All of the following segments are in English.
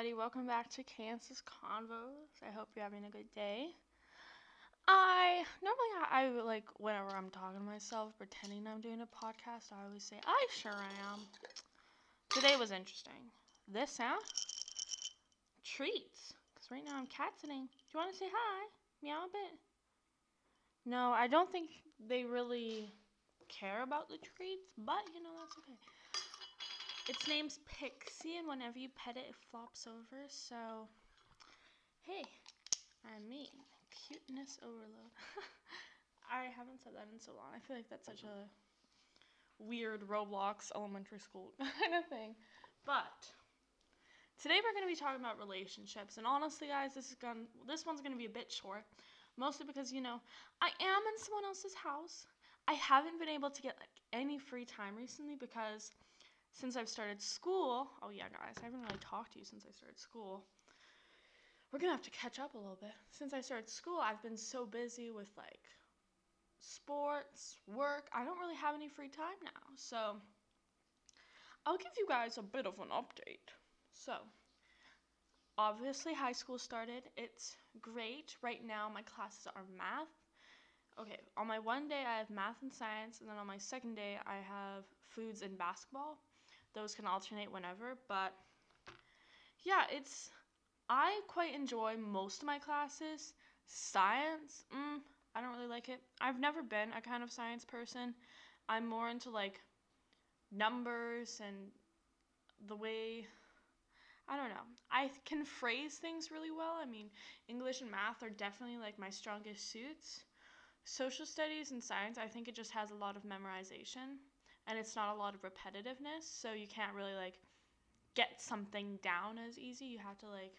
everybody. Welcome back to Cadence's Convos. I hope you're having a good day. I normally I, I like whenever I'm talking to myself, pretending I'm doing a podcast, I always say I sure am. Today was interesting. This huh? treats because right now I'm cat sitting. Do you want to say hi? Meow a bit. No, I don't think they really care about the treats, but you know that's okay. Its name's Pixie, and whenever you pet it, it flops over. So, hey, I mean, cuteness overload. I haven't said that in so long. I feel like that's such a weird Roblox elementary school kind of thing. But today we're going to be talking about relationships, and honestly, guys, this is going this one's going to be a bit short, mostly because you know I am in someone else's house. I haven't been able to get like any free time recently because since I've started school, oh yeah, guys, I haven't really talked to you since I started school. We're gonna have to catch up a little bit. Since I started school, I've been so busy with like sports, work. I don't really have any free time now. So I'll give you guys a bit of an update. So obviously, high school started. It's great. Right now, my classes are math. Okay, on my one day, I have math and science, and then on my second day, I have foods and basketball those can alternate whenever, but yeah, it's I quite enjoy most of my classes. Science, mm, I don't really like it. I've never been a kind of science person. I'm more into like numbers and the way I don't know. I can phrase things really well. I mean, English and math are definitely like my strongest suits. Social studies and science, I think it just has a lot of memorization and it's not a lot of repetitiveness, so you can't really like get something down as easy. You have to like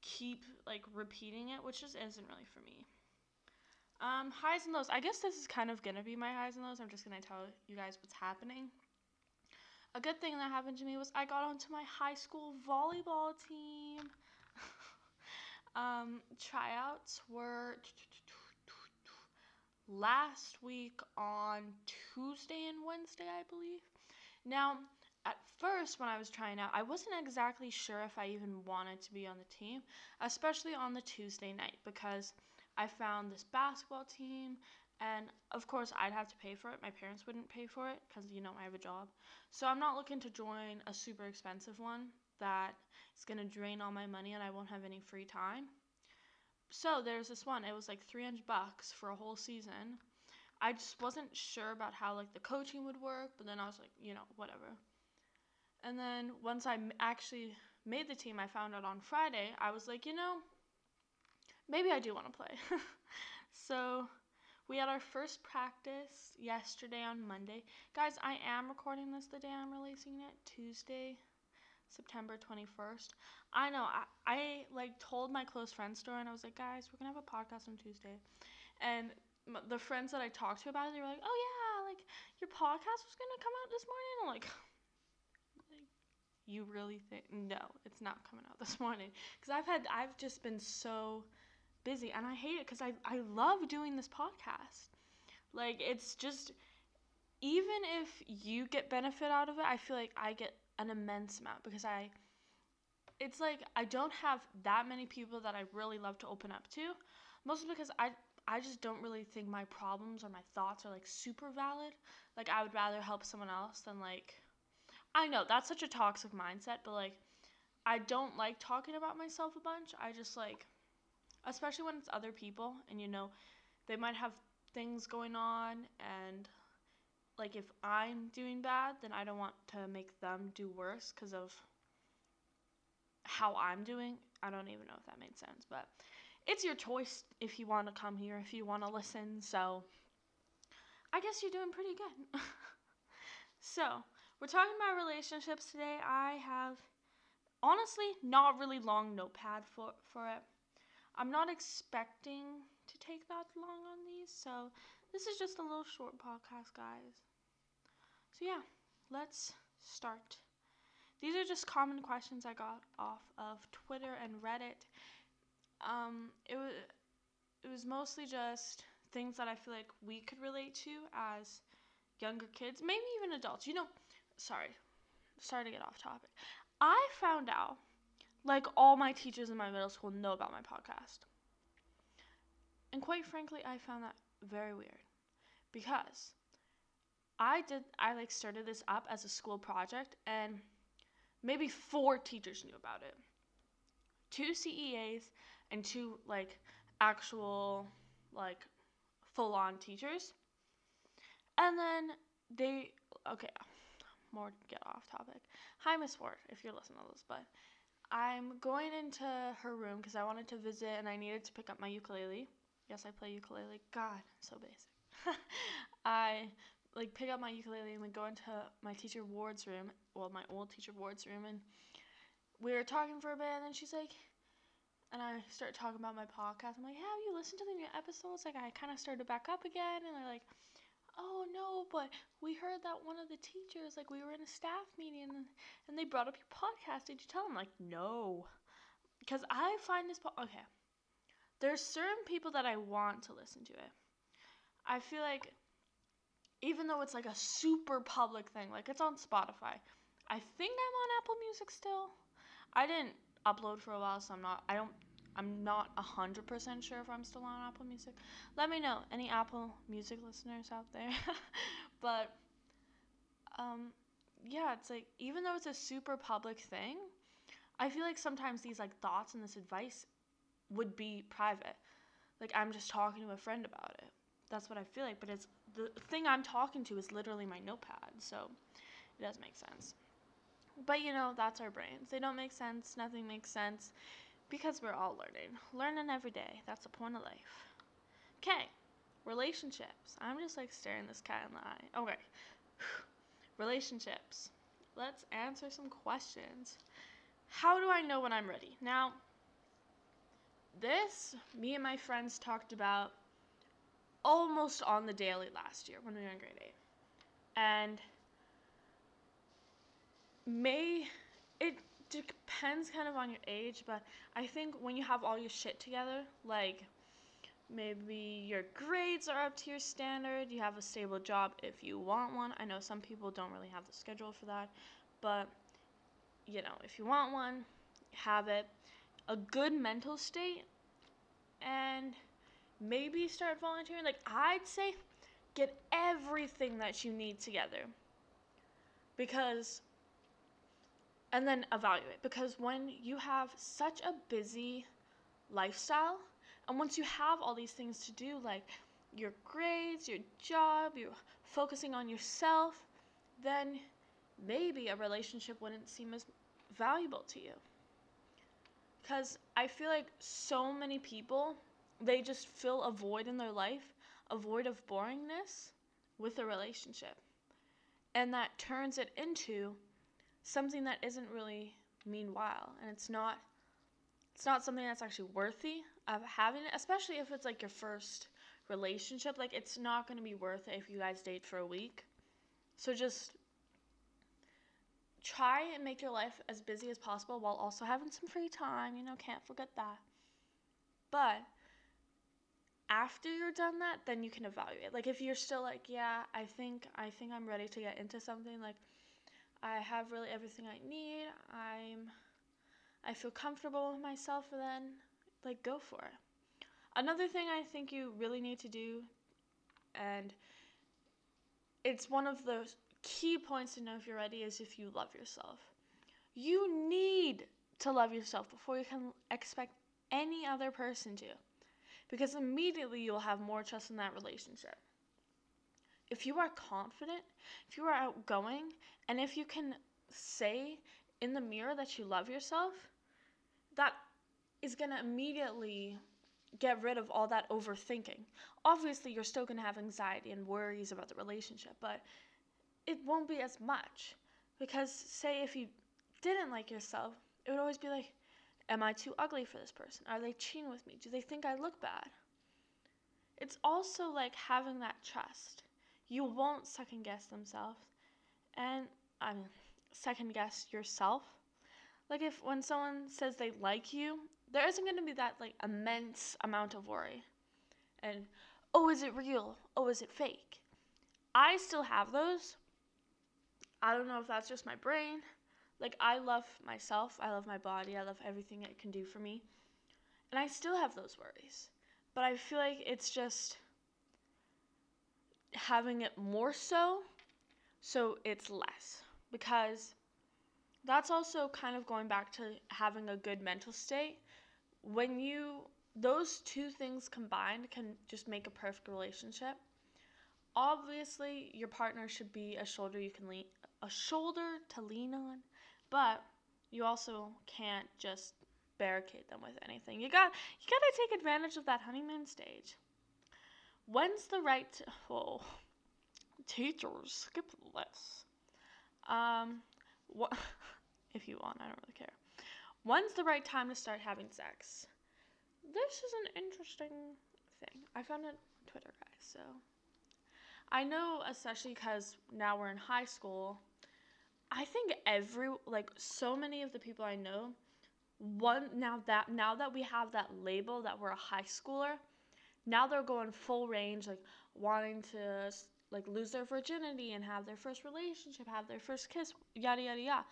keep like repeating it, which just isn't really for me. Um, highs and lows. I guess this is kind of gonna be my highs and lows. I'm just gonna tell you guys what's happening. A good thing that happened to me was I got onto my high school volleyball team. um, tryouts were last week on Tuesday and Wednesday, I believe. Now, at first, when I was trying out, I wasn't exactly sure if I even wanted to be on the team, especially on the Tuesday night, because I found this basketball team, and of course, I'd have to pay for it. My parents wouldn't pay for it because, you know, I have a job. So I'm not looking to join a super expensive one that is going to drain all my money and I won't have any free time. So there's this one. It was like 300 bucks for a whole season. I just wasn't sure about how like the coaching would work, but then I was like, you know, whatever. And then once I actually made the team, I found out on Friday. I was like, you know, maybe I do want to play. so we had our first practice yesterday on Monday. Guys, I am recording this the day I'm releasing it, Tuesday, September 21st. I know. I, I like told my close friends story and I was like, guys, we're gonna have a podcast on Tuesday, and m- the friends that I talked to about it, they were like, oh yeah, like your podcast was gonna come out this morning. I'm like, like you really think? No, it's not coming out this morning because I've had I've just been so busy and I hate it because I I love doing this podcast. Like it's just even if you get benefit out of it, I feel like I get an immense amount because I it's like I don't have that many people that I really love to open up to, mostly because I I just don't really think my problems or my thoughts are like super valid. Like I would rather help someone else than like I know that's such a toxic mindset, but like I don't like talking about myself a bunch. I just like especially when it's other people and you know they might have things going on and like if I'm doing bad, then I don't want to make them do worse cuz of how I'm doing. I don't even know if that made sense, but it's your choice if you want to come here, if you want to listen. So I guess you're doing pretty good. so we're talking about relationships today. I have honestly not really long notepad for for it. I'm not expecting to take that long on these, so this is just a little short podcast, guys. So yeah, let's start. These are just common questions I got off of Twitter and Reddit. Um, it was it was mostly just things that I feel like we could relate to as younger kids, maybe even adults. You know, sorry, sorry to get off topic. I found out like all my teachers in my middle school know about my podcast. And quite frankly, I found that very weird because I did I like started this up as a school project and maybe four teachers knew about it. Two CEAs and two like actual like full on teachers. And then they okay, more get off topic. Hi Miss Ward, if you're listening to this, but I'm going into her room because I wanted to visit and I needed to pick up my ukulele. Yes, I play ukulele. God, so basic. I like pick up my ukulele and we go into my teacher Ward's room, well, my old teacher Ward's room, and we were talking for a bit, and then she's like, and I start talking about my podcast. I'm like, have you listened to the new episodes? Like, I kind of started back up again, and they're like, oh no, but we heard that one of the teachers, like, we were in a staff meeting, and, and they brought up your podcast. Did you tell them? Like, no, because I find this po- okay. There's certain people that I want to listen to it. I feel like even though it's like a super public thing, like it's on Spotify. I think I'm on Apple Music still. I didn't upload for a while, so I'm not. I don't. I'm not hundred percent sure if I'm still on Apple Music. Let me know, any Apple Music listeners out there. but um, yeah, it's like even though it's a super public thing, I feel like sometimes these like thoughts and this advice would be private. Like I'm just talking to a friend about it. That's what I feel like, but it's the thing I'm talking to is literally my notepad, so it does make sense. But you know, that's our brains. They don't make sense, nothing makes sense because we're all learning. Learning every day. That's the point of life. Okay, relationships. I'm just like staring this cat in the eye. Okay, relationships. Let's answer some questions. How do I know when I'm ready? Now, this, me and my friends talked about almost on the daily last year when we were in grade 8. And may it depends kind of on your age, but I think when you have all your shit together, like maybe your grades are up to your standard, you have a stable job if you want one. I know some people don't really have the schedule for that, but you know, if you want one, have it. A good mental state and maybe start volunteering. Like, I'd say get everything that you need together. Because, and then evaluate. Because when you have such a busy lifestyle, and once you have all these things to do, like your grades, your job, you're focusing on yourself, then maybe a relationship wouldn't seem as valuable to you. Because I feel like so many people they just fill a void in their life, a void of boringness with a relationship. And that turns it into something that isn't really meanwhile and it's not it's not something that's actually worthy of having it, especially if it's like your first relationship. Like it's not going to be worth it if you guys date for a week. So just try and make your life as busy as possible while also having some free time. You know, can't forget that. But after you're done that, then you can evaluate. Like if you're still like, yeah, I think I think I'm ready to get into something like I have really everything I need. I'm I feel comfortable with myself then like go for it. Another thing I think you really need to do and it's one of the key points to know if you're ready is if you love yourself. You need to love yourself before you can expect any other person to because immediately you'll have more trust in that relationship. If you are confident, if you are outgoing, and if you can say in the mirror that you love yourself, that is going to immediately get rid of all that overthinking. Obviously, you're still going to have anxiety and worries about the relationship, but it won't be as much. Because, say, if you didn't like yourself, it would always be like, Am I too ugly for this person? Are they cheating with me? Do they think I look bad? It's also like having that trust. You won't second guess themselves. And I mean, second guess yourself. Like if when someone says they like you, there isn't going to be that like immense amount of worry. And oh, is it real? Oh, is it fake? I still have those. I don't know if that's just my brain, like I love myself, I love my body, I love everything it can do for me. And I still have those worries. But I feel like it's just having it more so so it's less because that's also kind of going back to having a good mental state when you those two things combined can just make a perfect relationship obviously your partner should be a shoulder you can lean a shoulder to lean on but you also can't just barricade them with anything. You got you got to take advantage of that honeymoon stage. When's the right t- oh teachers skip this um what if you want i don't really care. When's the right time to start having sex? This is an interesting thing. I found it on twitter guys so. I know especially because now we're in high school i think every like so many of the people i know one now that now that we have that label that we're a high schooler now they're going full range like wanting to like lose their virginity and have their first relationship have their first kiss yada yada yada.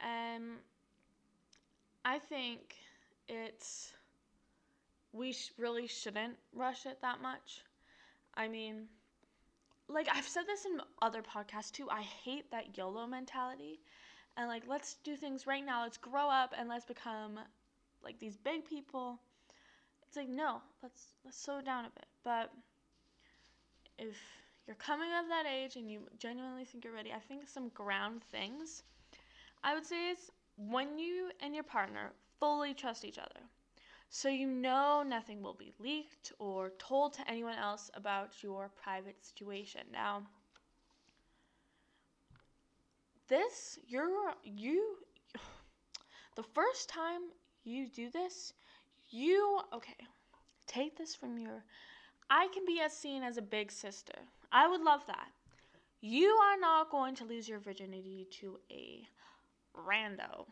And i think it's we sh- really shouldn't rush it that much. I mean like i've said this in other podcasts too i hate that yolo mentality. And like let's do things right now let's grow up and let's become like these big people. It's like no let's let's slow down a bit. But if you're coming of that age and you genuinely think you're ready i think some ground things i would say is when you and your partner fully trust each other so you know nothing will be leaked or told to anyone else about your private situation. Now this you're you the first time you do this you okay take this from your i can be as seen as a big sister. I would love that. You are not going to lose your virginity to a rando.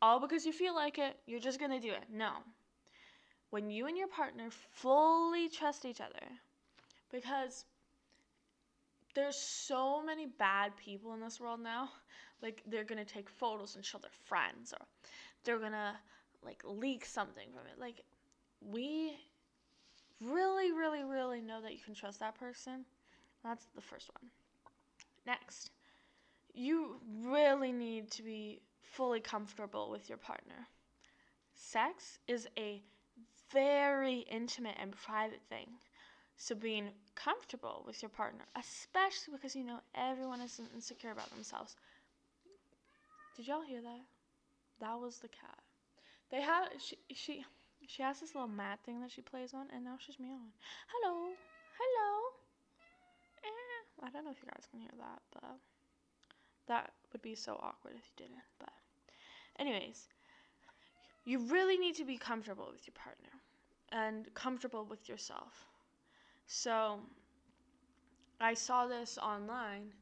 All because you feel like it you're just to do it. No when you and your partner fully trust each other because there's so many bad people in this world now. Like they're gonna take photos and show their friends, or they're gonna like leak something from it. Like we really, really, really know that you can trust that person. That's the first one. Next, you really need to be fully comfortable with your partner. Sex is a very intimate and private thing. So being comfortable with your partner, especially because you know everyone is insecure about themselves. Did y'all hear that? That was the cat. They have she she she has this little mat thing that she plays on, and now she's meowing. Hello, hello. Eh, I don't know if you guys can hear that, but that would be so awkward if you didn't. But, anyways, you really need to be comfortable with your partner and comfortable with yourself. So I saw this online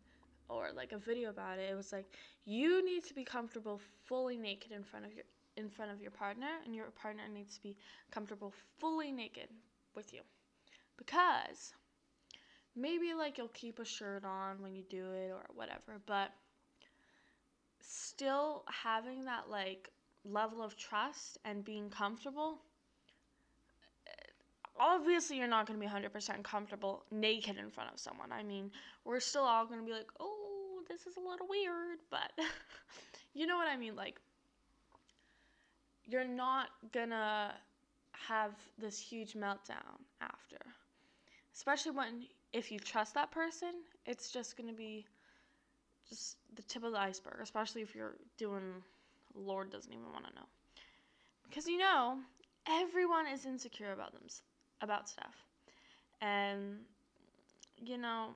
or like a video about it. It was like you need to be comfortable fully naked in front of your in front of your partner and your partner needs to be comfortable fully naked with you. Because maybe like you'll keep a shirt on when you do it or whatever, but still having that like level of trust and being comfortable obviously you're not going to be 100% comfortable naked in front of someone. I mean, we're still all going to be like, "Oh, this is a little weird," but you know what I mean like you're not going to have this huge meltdown after. Especially when if you trust that person, it's just going to be just the tip of the iceberg, especially if you're doing Lord doesn't even want to know. Because you know, everyone is insecure about them about stuff. And, you know,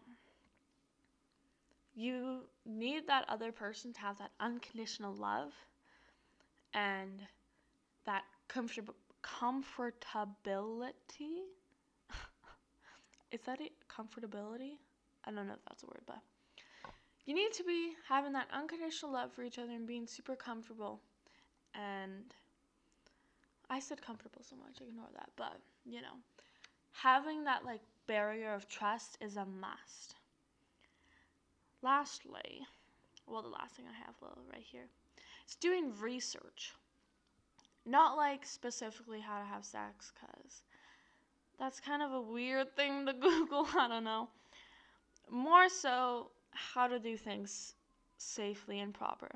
you need that other person to have that unconditional love and that comfort- comfortability. Is that it? Comfortability? I don't know if that's a word, but you need to be having that unconditional love for each other and being super comfortable. And I said comfortable so much, ignore that, but you know, having that like barrier of trust is a must. Lastly, well, the last thing I have little right here is doing research. Not like specifically how to have sex, because that's kind of a weird thing to Google. I don't know. More so, how to do things safely and proper.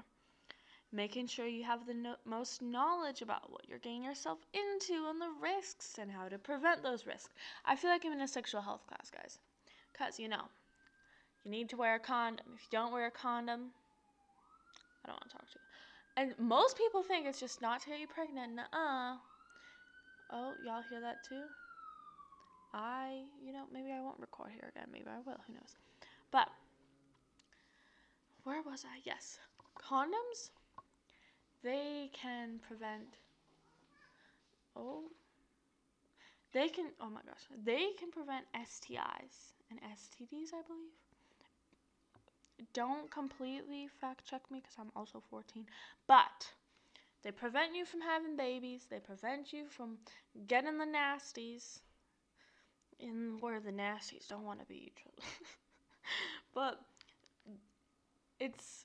Making sure you have the no- most knowledge about what you're getting yourself into and the risks and how to prevent those risks. I feel like I'm in a sexual health class, guys. Because, you know, you need to wear a condom. If you don't wear a condom, I don't want to talk to you. And most people think it's just not to get you pregnant. Nuh-uh. Oh, y'all hear that too? I, you know, maybe I won't record here again. Maybe I will. Who knows? But where was I? Yes, condoms. They can prevent. Oh. They can. Oh my gosh. They can prevent STIs and STDs, I believe. Don't completely fact check me because I'm also 14. But they prevent you from having babies. They prevent you from getting the nasties in where the nasties don't want to be each other. but it's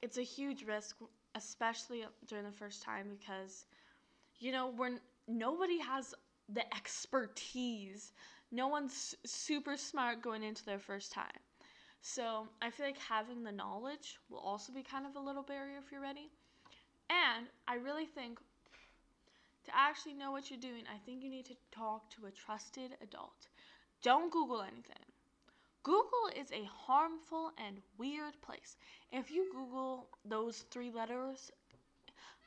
it's a huge risk, especially during the first time because you know when nobody has the expertise. No one's super smart going into their first time. So I feel like having the knowledge will also be kind of a little barrier if you're ready. And I really think to actually know what you're doing, I think you need to talk to a trusted adult. Don't Google anything. Google is a harmful and weird place. If you Google those three letters,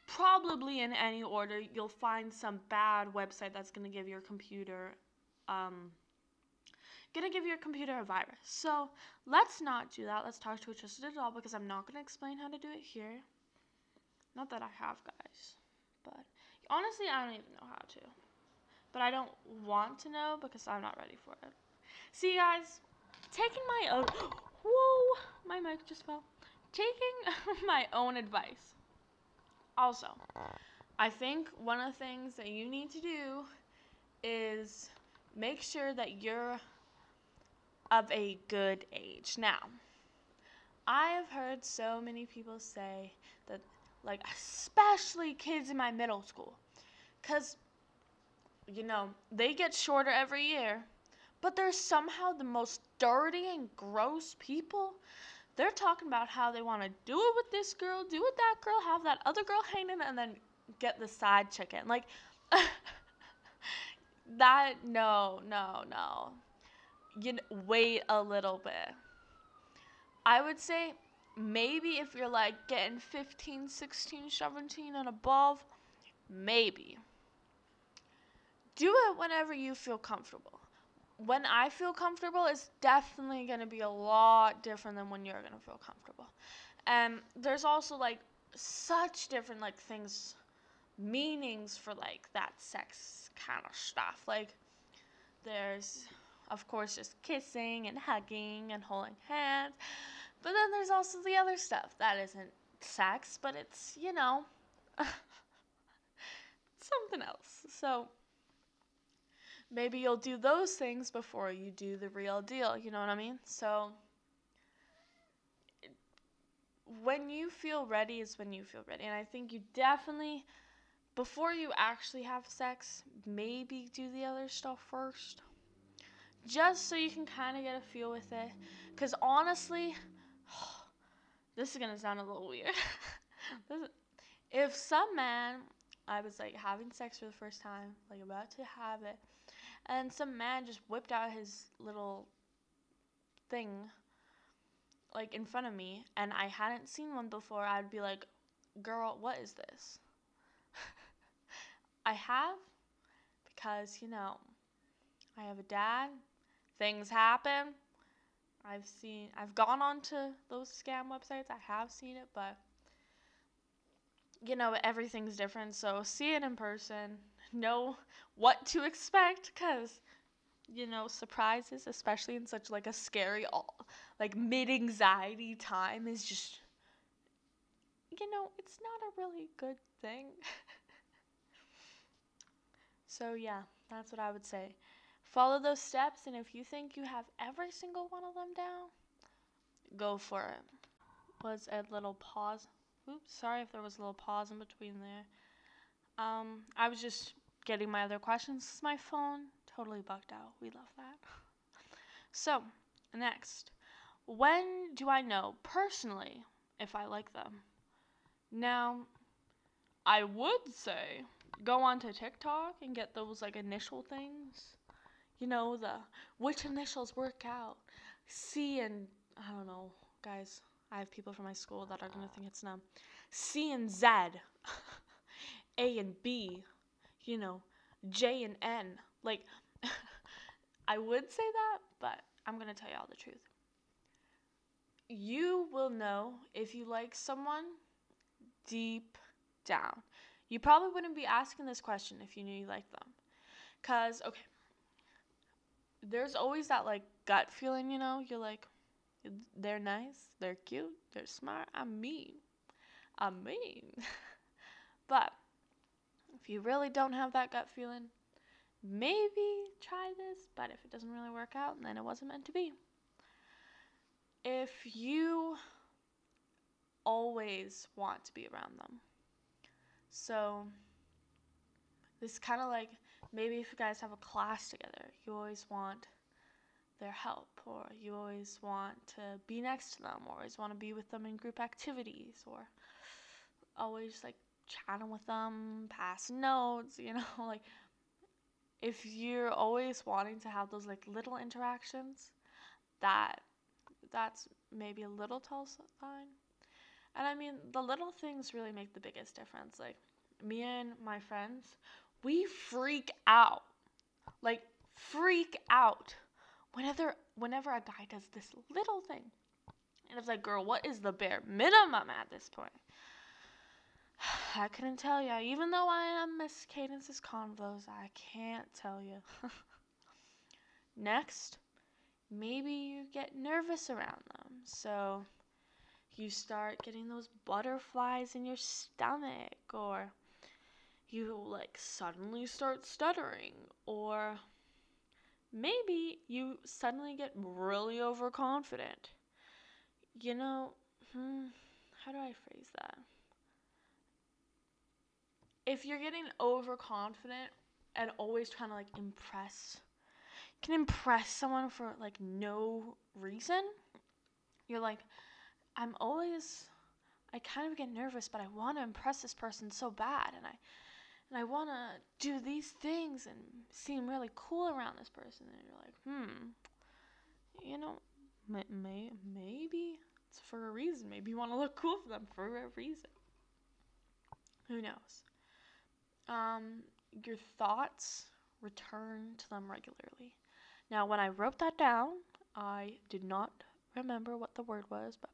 probably in any order, you'll find some bad website that's going to give your computer um, gonna give your computer a virus. So let's not do that. Let's talk to a trusted adult because I'm not gonna explain how to do it here. Not that I have, guys, but honestly, I don't even know how to. But I don't want to know because I'm not ready for it. See, you guys, taking my own. Whoa, my mic just fell. Taking my own advice. Also, I think one of the things that you need to do is make sure that you're of a good age. Now, I have heard so many people say that, like, especially kids in my middle school, because, you know, they get shorter every year, but they're somehow the most dirty and gross people. They're talking about how they want to do it with this girl, do it with that girl, have that other girl hanging, and then get the side chicken. Like, that, no, no, no you know, wait a little bit. I would say maybe if you're like getting 15, 16, 17 and above, maybe. Do it whenever you feel comfortable. When I feel comfortable, it's definitely going to be a lot different than when you're going to feel comfortable. And there's also like such different like things meanings for like that sex kind of stuff. Like there's of course, just kissing and hugging and holding hands. But then there's also the other stuff that isn't sex, but it's, you know, something else. So maybe you'll do those things before you do the real deal. You know what I mean? So when you feel ready is when you feel ready. And I think you definitely, before you actually have sex, maybe do the other stuff first just so you can kind of get a feel with it. Because honestly, this is gonna sound a little weird. if some man, I was like having sex for the first time, like about to have it, and some man just whipped out his little thing, like in front of me, and I hadn't seen one before, I'd be like, girl, what is this? I have because, you know, I have a dad things happen. I've seen I've gone onto those scam websites. I have seen it, but you know, everything's different. So see it in person. Know what to expect cuz you know, surprises, especially in such like a scary all like mid-anxiety time is just you know, it's not a really good thing. so yeah, that's what I would say. Follow those steps, and if you think you have every single one of them down, go for it. was a little pause. Oops, sorry if there was a little pause in between there. Um, I was just getting my other questions. My phone totally bugged out. We love that. So, next, when do I know personally if I like them? Now, I would say go onto TikTok and get those like initial things. You know, the which initials work out. C and I don't know, guys. I have people from my school that are gonna think it's numb. C and Z, A and B, you know, J and N. Like, I would say that, but I'm gonna tell you all the truth. You will know if you like someone deep down. You probably wouldn't be asking this question if you knew you liked them. Cause okay, there's always that like gut feeling, you know, you're like, they're nice, they're cute, they're smart, I'm mean. I'm mean. but if you really don't have that gut feeling, maybe try this, but if it doesn't really work out, then it wasn't meant to be. If you always want to be around them. So, this kind of like maybe if you guys have a class together, you always want their help, or you always want to be next to them, or always want to be with them in group activities, or always like chatting with them, pass notes, you know, like if you're always wanting to have those like little interactions, that that's maybe a little tell sign. And I mean, the little things really make the biggest difference. Like me and my friends, we freak out. Like freak out whenever whenever a guy does this little thing. And it's like, girl, what is the bare minimum at this point? I couldn't tell you. Even though I am Miss Cadence's convos, I can't tell you. Next, maybe you get nervous around them. So you start getting those butterflies in your stomach, or you like suddenly start stuttering, or maybe you suddenly get really overconfident. You know, hmm, how do I phrase that? If you're getting overconfident and always trying to like impress, can impress someone for like no reason, you're like, I'm always, I kind of get nervous, but I want to impress this person so bad, and I and I want to do these things and seem really cool around this person. And you're like, hmm, you know, may, may, maybe it's for a reason. Maybe you want to look cool for them for a reason. Who knows? Um, your thoughts return to them regularly. Now, when I wrote that down, I did not remember what the word was, but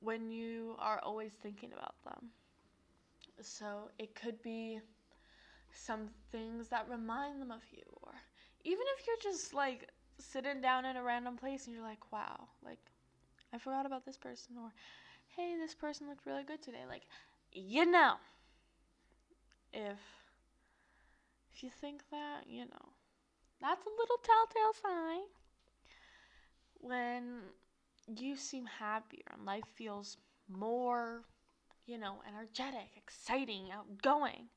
when you are always thinking about them. So it could be some things that remind them of you, or even if you're just like sitting down in a random place and you're like, wow, like I forgot about this person, or hey, this person looked really good today. Like, you know, if if you think that, you know, that's a little telltale sign. When you seem happier and life feels more, you know, energetic, exciting, outgoing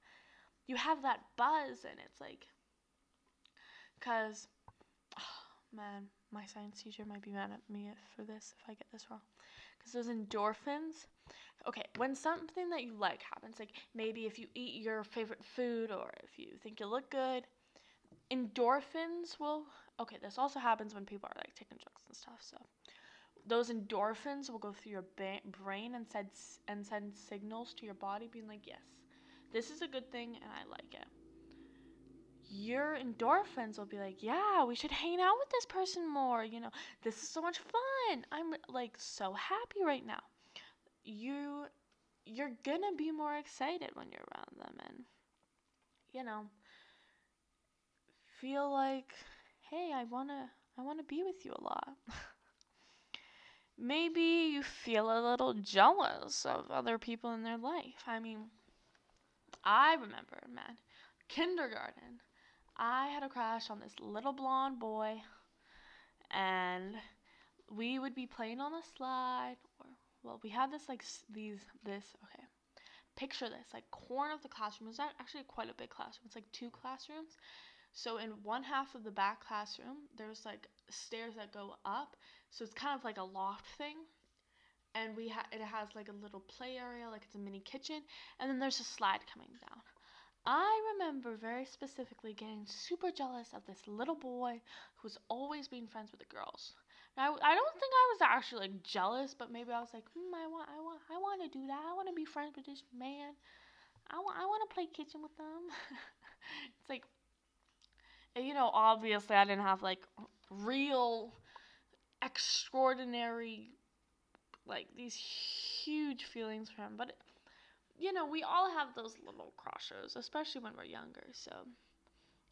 you have that buzz and it's like because oh, man my science teacher might be mad at me for this if i get this wrong. Because those endorphins okay when something that you like happens like maybe if you eat your favorite food or if you think you look good endorphins will okay this also happens when people are like taking drugs and stuff so those endorphins will go through your ba- brain and send and send signals to your body being like yes this is a good thing and I like it. Your endorphins will be like, yeah, we should hang out with this person more. You know, this is so much fun. I'm like so happy right now. You, you're gonna be more excited when you're around them and, you know, feel like, hey, I wanna, I wanna be with you a lot. Maybe you feel a little jealous of other people in their life. I mean, I remember, man, kindergarten. I had a crush on this little blonde boy, and we would be playing on the slide, or well, we had this like these this okay. Picture this like corner of the classroom. It's ac- actually quite a big classroom. It's like two classrooms. So in one half of the back classroom, there's like stairs that go up. So it's kind of like a loft thing. And we ha- it has like a little play area, like it's a mini kitchen, and then there's a slide coming down. I remember very specifically getting super jealous of this little boy who's always being friends with the girls. I, I don't think I was actually like jealous, but maybe I was like, hmm, I want, I want, I want to do that. I want to be friends with this man. I want, I want to play kitchen with them. it's like, you know, obviously I didn't have like real, extraordinary, like these huge feelings for him, but you know, we all have those little crushes, especially when we're younger. So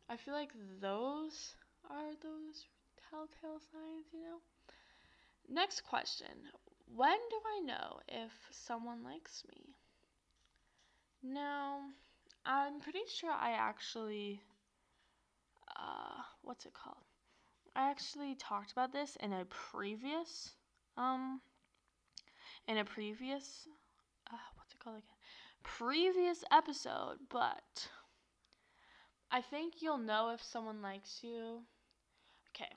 I feel like those are those telltale signs, you know. Next question. When do I know if someone likes me? Now, I'm pretty sure I actually uh what's it called? I actually talked about this in a previous um in a previous uh what's it called again? Previous episode, but I think you'll know if someone likes you. Okay.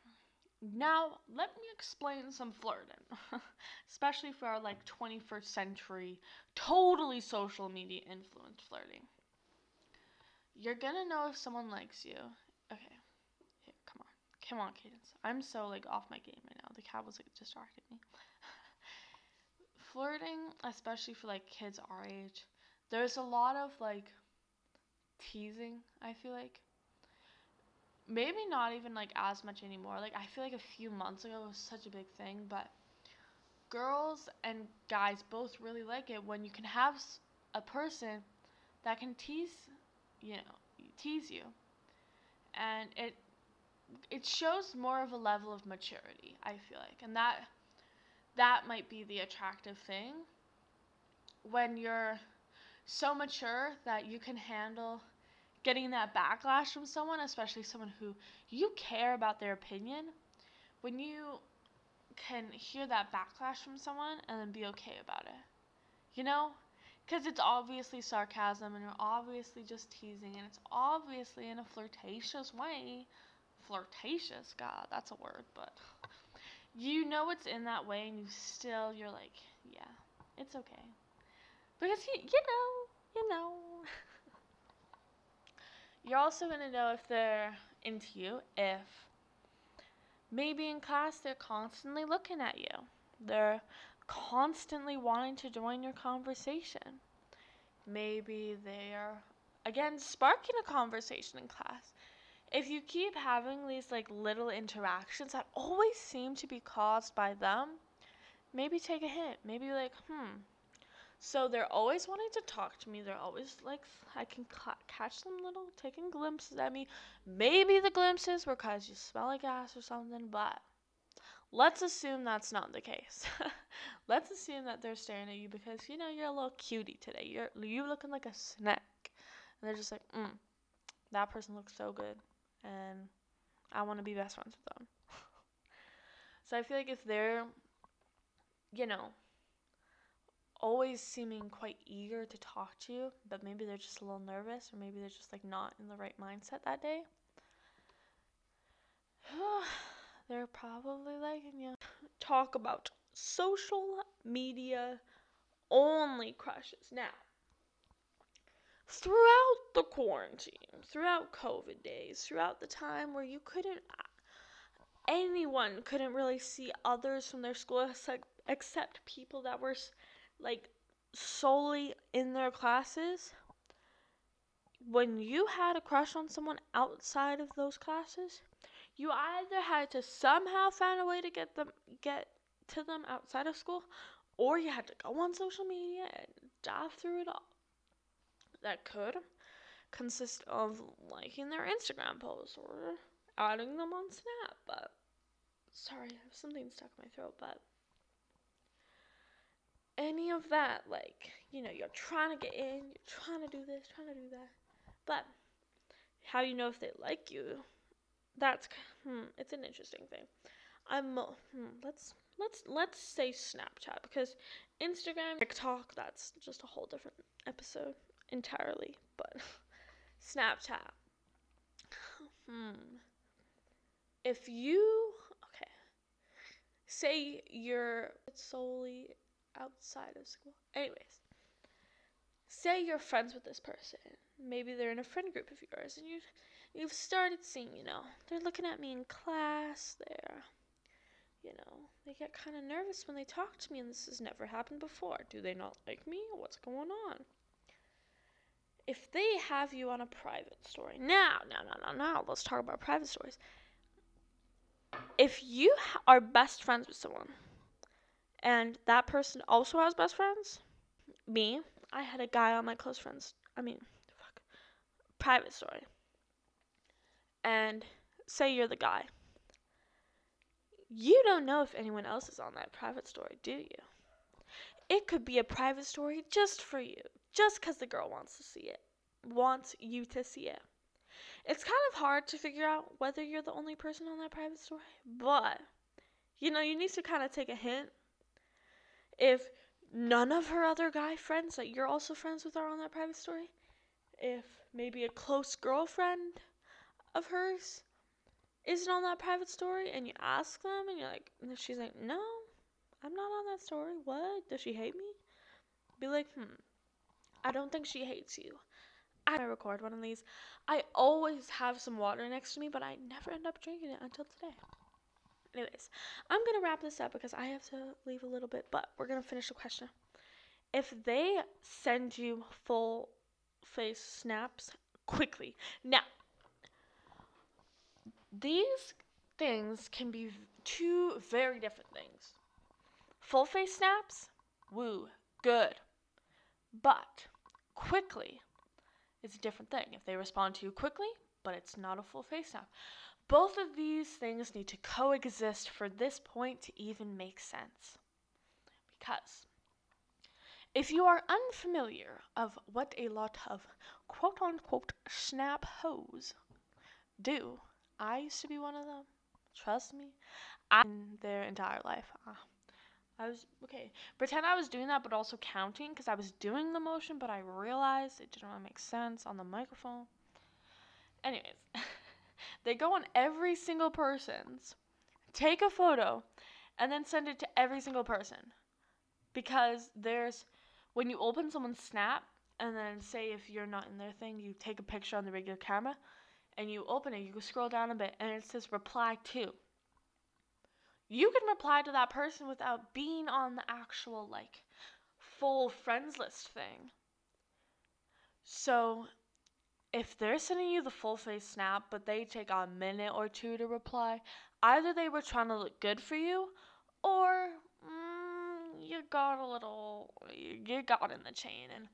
Now, let me explain some flirting, especially for our like 21st century, totally social media influenced flirting. You're gonna know if someone likes you. Okay, here, come on, come on, Cadence. I'm so like off my game right now. The cat was like distracting me. flirting, especially for like kids our age, there's a lot of like teasing. I feel like maybe not even like as much anymore. Like I feel like a few months ago was such a big thing, but girls and guys both really like it when you can have a person that can tease, you know, tease you. And it it shows more of a level of maturity, I feel like. And that that might be the attractive thing when you're so mature that you can handle getting that backlash from someone, especially someone who you care about their opinion, when you can hear that backlash from someone and then be okay about it. You know? Because it's obviously sarcasm and you're obviously just teasing and it's obviously in a flirtatious way. Flirtatious, God, that's a word, but you know it's in that way and you still, you're like, yeah, it's okay. Because, you, you know, you know. You're also going to know if they're into you if maybe in class they're constantly looking at you. They're constantly wanting to join your conversation. Maybe they're again sparking a conversation in class. If you keep having these like little interactions that always seem to be caused by them, maybe take a hint. Maybe like, hmm, so they're always wanting to talk to me. They're always like, I can ca- catch them little taking glimpses at me. Maybe the glimpses were because you smell like ass or something, but let's assume that's not the case. let's assume that they're staring at you because you know you're a little cutie today. You're you looking like a snack, and they're just like, mm, that person looks so good, and I want to be best friends with them. so I feel like if they're, you know, always seeming quite eager to talk to you, but maybe they're just a little nervous or maybe they're just like not in the right mindset that day. they're probably liking you. Talk about social media only crushes. Now, throughout the quarantine, throughout COVID days, throughout the time where you couldn't anyone couldn't really see others from their school except, people that were like solely in their classes, when you had a crush on someone outside of those classes, you either had to somehow find a way to get them get to them outside of school, or you had to go on social media and dive through it all. That could consist of liking their Instagram posts or adding them on Snap, but sorry, I have something stuck in my throat, but any of that, like, you know, you're trying to get in, you're trying to do this, trying to do that. But how you know if they like you? That's, hmm, it's an interesting thing. I'm hmm, let's let's let's say Snapchat because Instagram, TikTok, that's just a whole different episode entirely. But Snapchat. Hmm. If you okay, say you're solely outside of school. Anyways, say you're friends with this person. Maybe they're in a friend group of yours, and you you've started seeing, you know, they're looking at me in class. They're you know, they get kind of nervous when they talk to me, and this has never happened before. Do they not like me? What's going on? If they have you on a private story, now, now, now, now, now, let's talk about private stories. If you are best friends with someone, and that person also has best friends, me, I had a guy on my close friends, I mean, fuck, private story. And say you're the guy you don't know if anyone else is on that private story, do you? It could be a private story just for you, just because the girl wants to see it, wants you to see it. It's kind of hard to figure out whether you're the only person on that private story, but you know, you need to kind of take a hint. If none of her other guy friends that you're also friends with are on that private story, if maybe a close girlfriend of hers isn't on that private story and you ask them and you're like and she's like no i'm not on that story. What? Does she hate me? Be like hmm i don't think she hates you. I record one of these. I always have some water next to me but i never end up drinking it until today anyways i'm gonna wrap this up because i have to leave a little bit but we're gonna finish the question if they send you full face snaps quickly now these things can be two very different things. Full face snaps, woo, good. But quickly is a different thing. If they respond to you quickly, but it's not a full face snap. Both of these things need to coexist for this point to even make sense. Because if you are unfamiliar of what a lot of quote unquote snap hoes do, I used to be one of them. Trust me. I in their entire life. Uh, I was okay. Pretend I was doing that, but also counting because I was doing the motion, but I realized it didn't really make sense on the microphone. Anyways, they go on every single person's, take a photo, and then send it to every single person. Because there's when you open someone's snap, and then say if you're not in their thing, you take a picture on the regular camera and you open it, you scroll down a bit and it says reply to. You can reply to that person without being on the actual like full friends list thing. So if they're sending you the full face snap but they take a minute or two to reply, either they were trying to look good for you or mm, you got a little you got in the chain and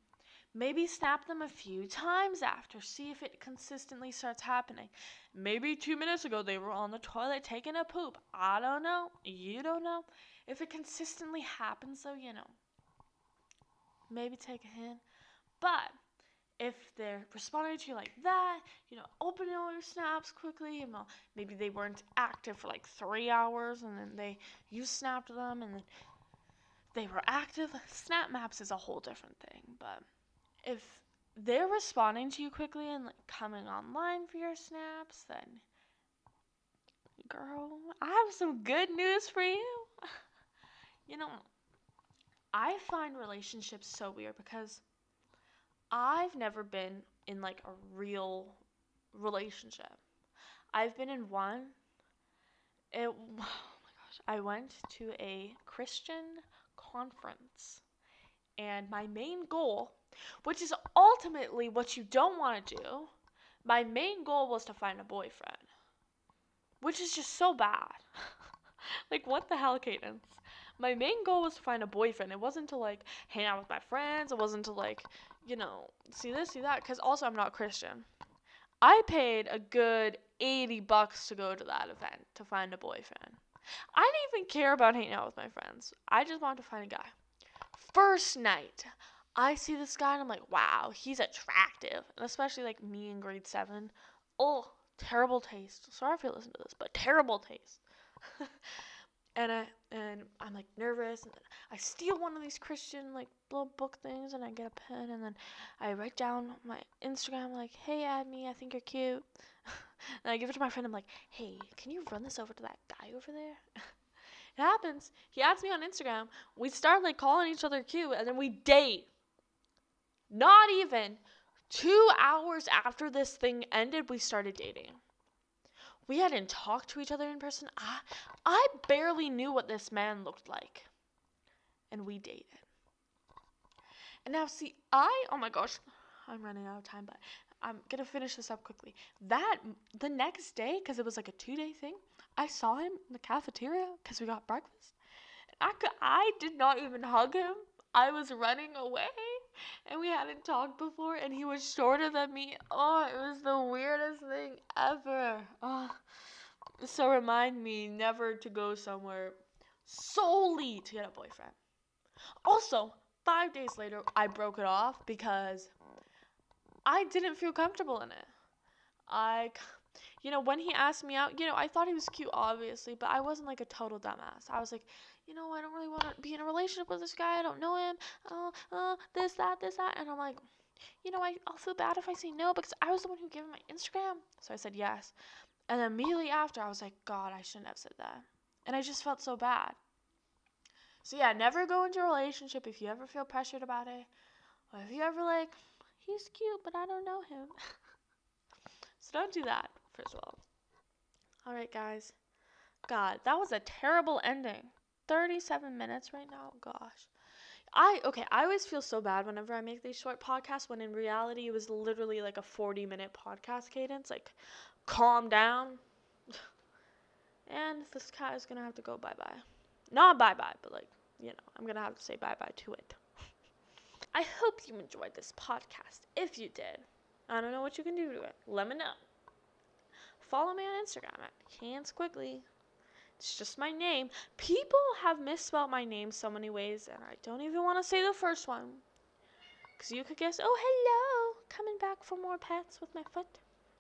Maybe snap them a few times after, see if it consistently starts happening. Maybe two minutes ago they were on the toilet taking a poop. I don't know. You don't know. If it consistently happens, though, you know, maybe take a hint. But if they're responding to you like that, you know, open all your snaps quickly. And well, maybe they weren't active for like three hours, and then they you snapped them, and then they were active. Snap maps is a whole different thing, but if they're responding to you quickly and like coming online for your snaps, then girl, I have some good news for you. you know, I find relationships so weird because I've never been in like a real relationship. I've been in one. It oh my gosh, I went to a Christian conference and my main goal which is ultimately what you don't want to do. My main goal was to find a boyfriend, which is just so bad. like, what the hell, Cadence? My main goal was to find a boyfriend. It wasn't to like hang out with my friends. It wasn't to like, you know, see this, see that. Because also, I'm not Christian. I paid a good 80 bucks to go to that event to find a boyfriend. I didn't even care about hanging out with my friends. I just wanted to find a guy. First night, I see this guy and I'm like, wow, he's attractive. And especially like me in grade seven. Oh, terrible taste. Sorry if you listen to this, but terrible taste. and I and I'm like nervous. And I steal one of these Christian like little book things, and I get a pen, and then I write down my Instagram like, "Hey, add me. I think you're cute." and I give it to my friend. I'm like, "Hey, can you run this over to that guy over there?" it happens. He adds me on Instagram. We start like calling each other cute, and then we date. Not even two hours after this thing ended, we started dating we hadn't talked to each other in person. I, I barely knew what this man looked like. And we dated. And now, see, I, oh my gosh, I'm running out of time, but I'm to finish this up quickly. That, the next day, because it was like a two day thing, I saw him in the cafeteria because we got breakfast. I, could, I did not even hug him. I was running away and we hadn't talked before and he was shorter than me. Oh, it was the weirdest thing ever. Oh. So remind me never to go somewhere solely to get a boyfriend. Also, 5 days later I broke it off because I didn't feel comfortable in it. I you know, when he asked me out, you know, I thought he was cute obviously, but I wasn't like a total dumbass. I was like, you know, I don't really want to be in a relationship with this guy. I don't know him. Uh, uh, this, that, this, that. And I'm like, you know, I, I'll feel bad if I say no because I was the one who gave him my Instagram. So I said yes. And immediately after, I was like, God, I shouldn't have said that. And I just felt so bad. So yeah, never go into a relationship if you ever feel pressured about it. Or if you ever like, he's cute, but I don't know him. so don't do that, first of all. Alright, guys. God, that was a terrible ending. 37 minutes right now. Gosh. I okay, I always feel so bad whenever I make these short podcasts when in reality it was literally like a 40 minute podcast cadence. Like calm down. and this cat is going to have to go bye-bye. Not bye-bye, but like, you know, I'm going to have to say bye-bye to it. I hope you enjoyed this podcast. If you did, I don't know what you can do to it. Let me know. Follow me on Instagram at Hands Quickly. It's just my name. People have misspelled my name so many ways, and I don't even want to say the first one. Because you could guess, oh, hello, coming back for more pets with my foot.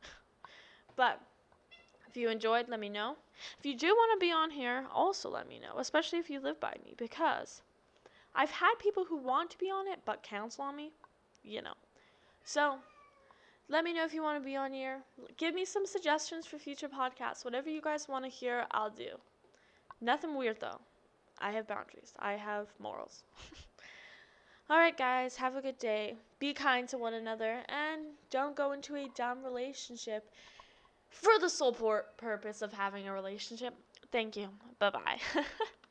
but if you enjoyed, let me know. If you do want to be on here, also let me know, especially if you live by me, because I've had people who want to be on it but cancel on me, you know. So let me know if you want to be on here. Give me some suggestions for future podcasts. Whatever you guys want to hear, I'll do. Nothing weird though. I have boundaries. I have morals. Alright, guys, have a good day. Be kind to one another and don't go into a dumb relationship for the sole purpose of having a relationship. Thank you. Bye bye.